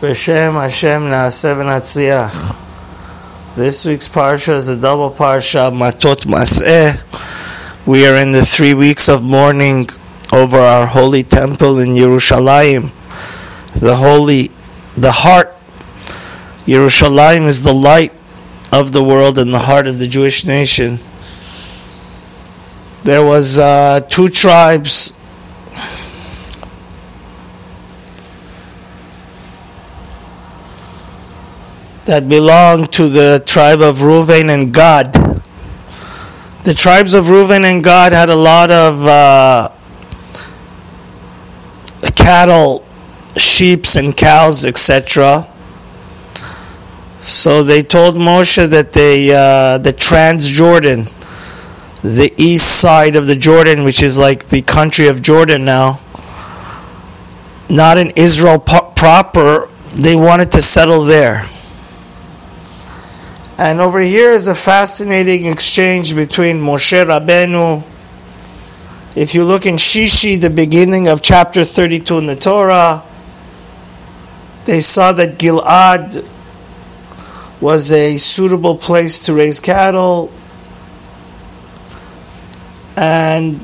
B'Shem Hashem Naaseh V'Natzliach. This week's parsha is a double parsha, Matot Masei. We are in the three weeks of mourning over our holy temple in Yerushalayim, the holy, the heart. Yerushalayim is the light of the world and the heart of the Jewish nation. There was uh, two tribes that belonged to the tribe of Reuven and Gad. The tribes of Reuven and Gad had a lot of uh, cattle, sheep, and cows, etc. So they told Moshe that they, uh, the Transjordan, the east side of the Jordan, which is like the country of Jordan now, not in Israel po- proper, they wanted to settle there. And over here is a fascinating exchange between Moshe Rabbeinu. If you look in Shishi, the beginning of chapter 32 in the Torah, they saw that Gilad was a suitable place to raise cattle. And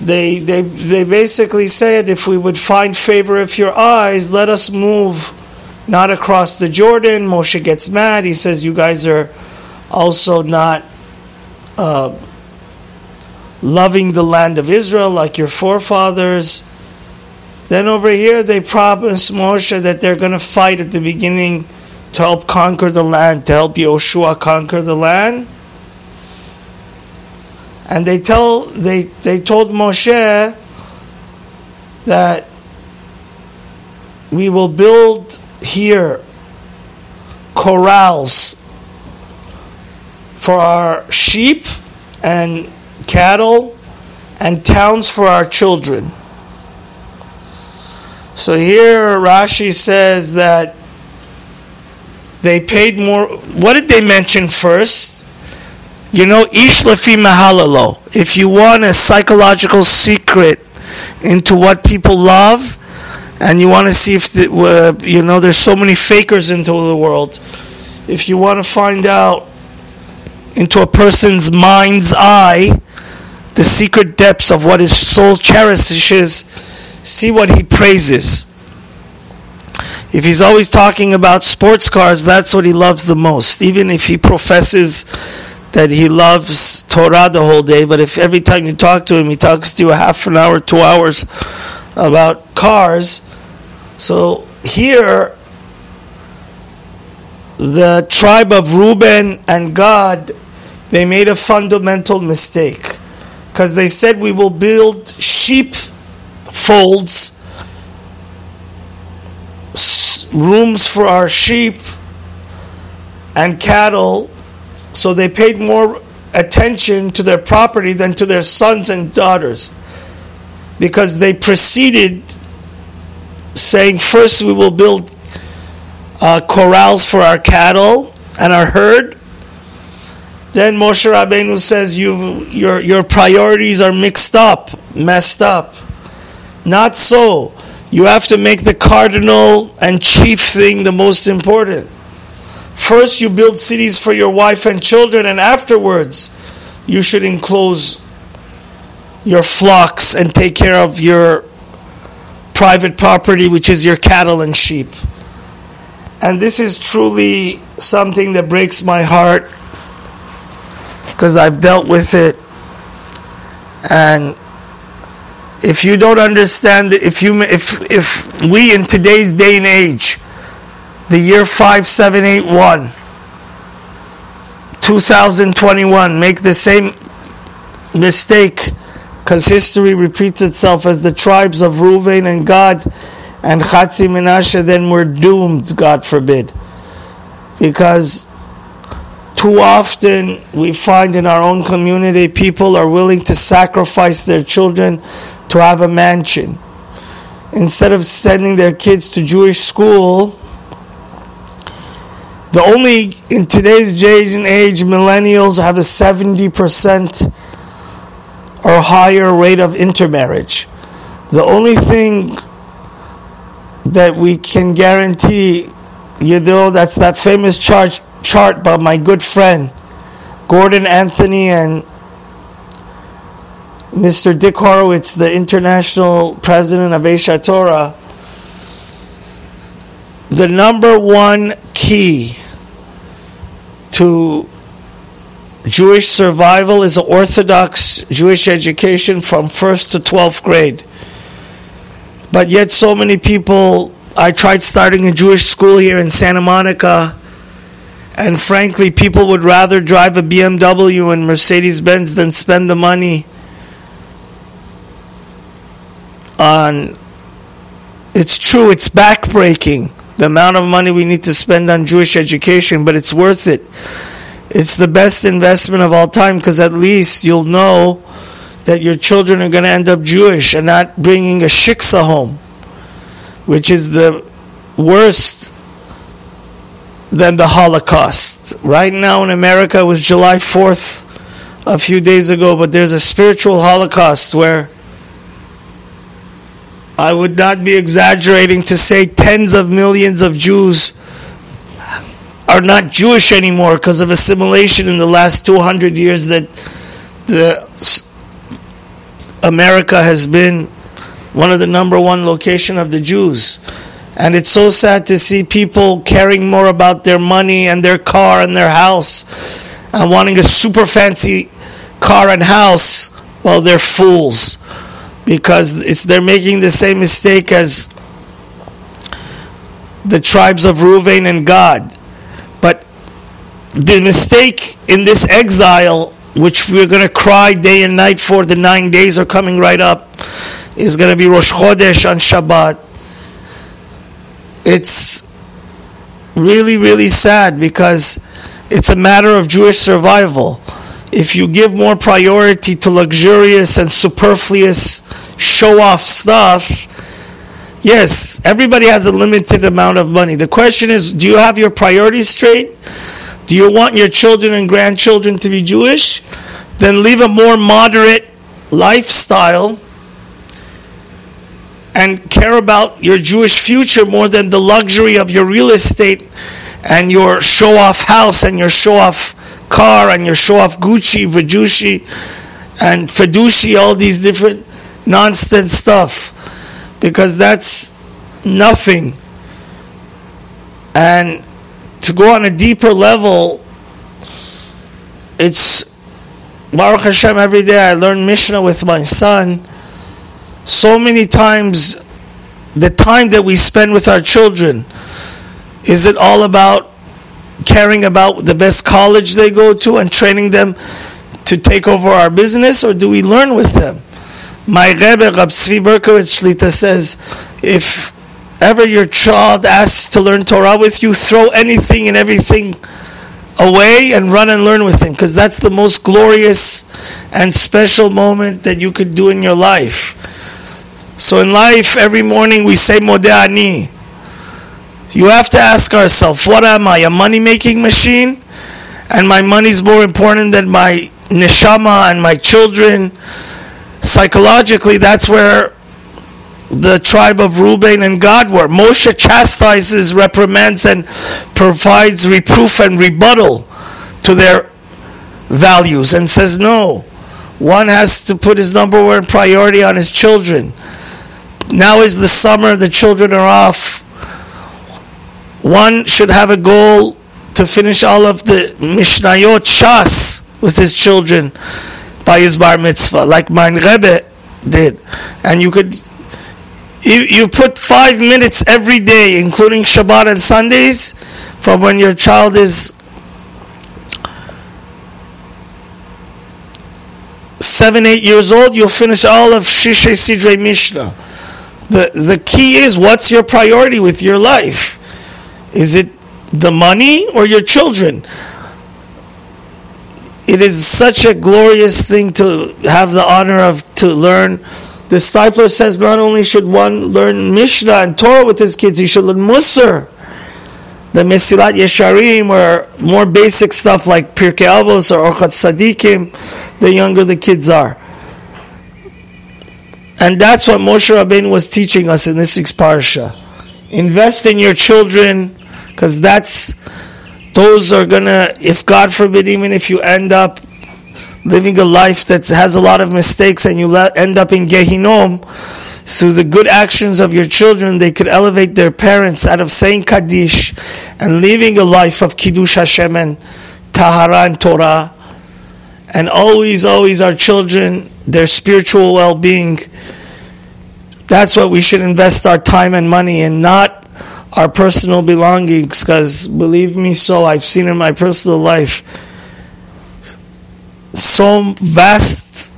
they, they, they basically said, if we would find favor of your eyes, let us move not across the Jordan. Moshe gets mad. He says, You guys are also not uh, loving the land of Israel like your forefathers. Then over here, they promise Moshe that they're going to fight at the beginning to help conquer the land, to help Yoshua conquer the land. And they tell they they told Moshe that we will build here corrals for our sheep and cattle and towns for our children. So here Rashi says that they paid more. What did they mention first? You know, Ish Lefi Mahalalo. If you want a psychological secret into what people love, and you want to see if the, uh, you know there's so many fakers into the world. If you want to find out into a person's mind's eye the secret depths of what his soul cherishes, see what he praises. If he's always talking about sports cars, that's what he loves the most. Even if he professes that he loves Torah the whole day, but if every time you talk to him, he talks to you a half an hour, two hours about cars, so here, the tribe of Reuben and Gad, they made a fundamental mistake. Because they said we will build sheep folds, rooms for our sheep and cattle. So they paid more attention to their property than to their sons and daughters because they proceeded saying, first we will build uh, corrals for our cattle and our herd. Then Moshe Rabbeinu says, you, your, your priorities are mixed up, messed up. Not so. You have to make the cardinal and chief thing the most important. First, you build cities for your wife and children, and afterwards, you should enclose your flocks and take care of your private property, which is your cattle and sheep. And this is truly something that breaks my heart because I've dealt with it. And if you don't understand if you if if we in today's day and age, the year 5781 2021 make the same mistake because history repeats itself as the tribes of Reuven and Gad and Chatzi Menashe, then we're doomed, God forbid. Because too often we find in our own community people are willing to sacrifice their children to have a mansion. Instead of sending their kids to Jewish school, the only, in today's day and age, millennials have a 70% or higher rate of intermarriage. The only thing that we can guarantee, you know, that's that famous chart, chart by my good friend Gordon Anthony and Mr. Dick Horowitz, the international president of Aish Torah. The number one key to Jewish survival is an Orthodox Jewish education from first to 12th grade. But yet, so many people. I tried starting a Jewish school here in Santa Monica, and frankly, people would rather drive a BMW and Mercedes Benz than spend the money on. It's true, it's backbreaking the amount of money we need to spend on Jewish education, but it's worth it. It's the best investment of all time because at least you'll know that your children are going to end up Jewish and not bringing a shiksa home, which is the worst than the Holocaust. Right now in America, it was July 4th a few days ago, but there's a spiritual Holocaust where I would not be exaggerating to say tens of millions of Jews are not Jewish anymore because of assimilation in the last 200 years that the America has been one of the number one location of the Jews. And it's so sad to see people caring more about their money and their car and their house and wanting a super fancy car and house. Well, they're fools because it's they're making the same mistake as the tribes of Reuven and Gad. The mistake in this exile which we're going to cry day and night for. The nine days are coming right up. Is going to be Rosh Chodesh on Shabbat. It's really, really sad because it's a matter of Jewish survival. If you give more priority to luxurious and superfluous show off stuff, yes, everybody has a limited amount of money. The question is do you have your priorities straight? Do you want your children and grandchildren to be Jewish? Then live a more moderate lifestyle and care about your Jewish future more than the luxury of your real estate and your show off house and your show off car and your show off Gucci, Vajushi, and Fedushi, all these different nonsense stuff. Because that's nothing. And to go on a deeper level, it's Baruch Hashem. Every day I learn Mishnah with my son. So many times, the time that we spend with our children, is it all about caring about the best college they go to and training them to take over our business, or do we learn with them? My Rebbe, Rab Tzvi Berkowitz Shlita says, if ever your child asks to learn Torah with you, throw anything and everything away and run and learn with him because that's the most glorious and special moment that you could do in your life. So in life, every morning we say Modeh You have to ask ourselves, what am I, a money making machine? And my money's more important than my neshama and my children. Psychologically, that's where the tribe of Reuben and Gad were. Moshe chastises, reprimands, and provides reproof and rebuttal to their values and says, no, one has to put his number one priority on his children. Now is the summer, the children are off. One should have a goal to finish all of the Mishnayot Shas with his children by his bar mitzvah, like my Rebbe did. And you could you, you put five minutes every day, including Shabbat and Sundays, from when your child is seven, eight years old, you'll finish all of Shishe Sidre Mishnah. The, the key is what's your priority with your life? Is it the money or your children? It is such a glorious thing to have the honor of to learn the Steipler says not only should one learn Mishnah and Torah with his kids, he should learn Musar. The Mesilat Yesharim or more basic stuff like Pirkei Avos or Orchat Sadikim, the younger the kids are. And that's what Moshe Rabbeinu was teaching us in this week's parsha. Invest in your children, because that's those are gonna. If God forbid, even if you end up living a life that has a lot of mistakes and you end up in Gehinom, through the good actions of your children, they could elevate their parents out of saying Kaddish and living a life of Kiddush Hashem and Tahara and Torah. And always, always our children, their spiritual well being. That's what we should invest our time and money in, not our personal belongings. Because believe me, so I've seen in my personal life so vast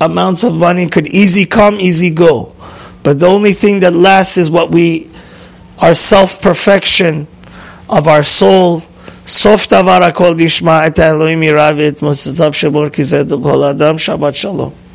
amounts of money could easy come, easy go. But the only thing that lasts is what we, our self perfection of our soul. סוף דבר הכל נשמע את האלוהים יראה ואת מוצאיו שבו כי זה כל אדם שבת שלום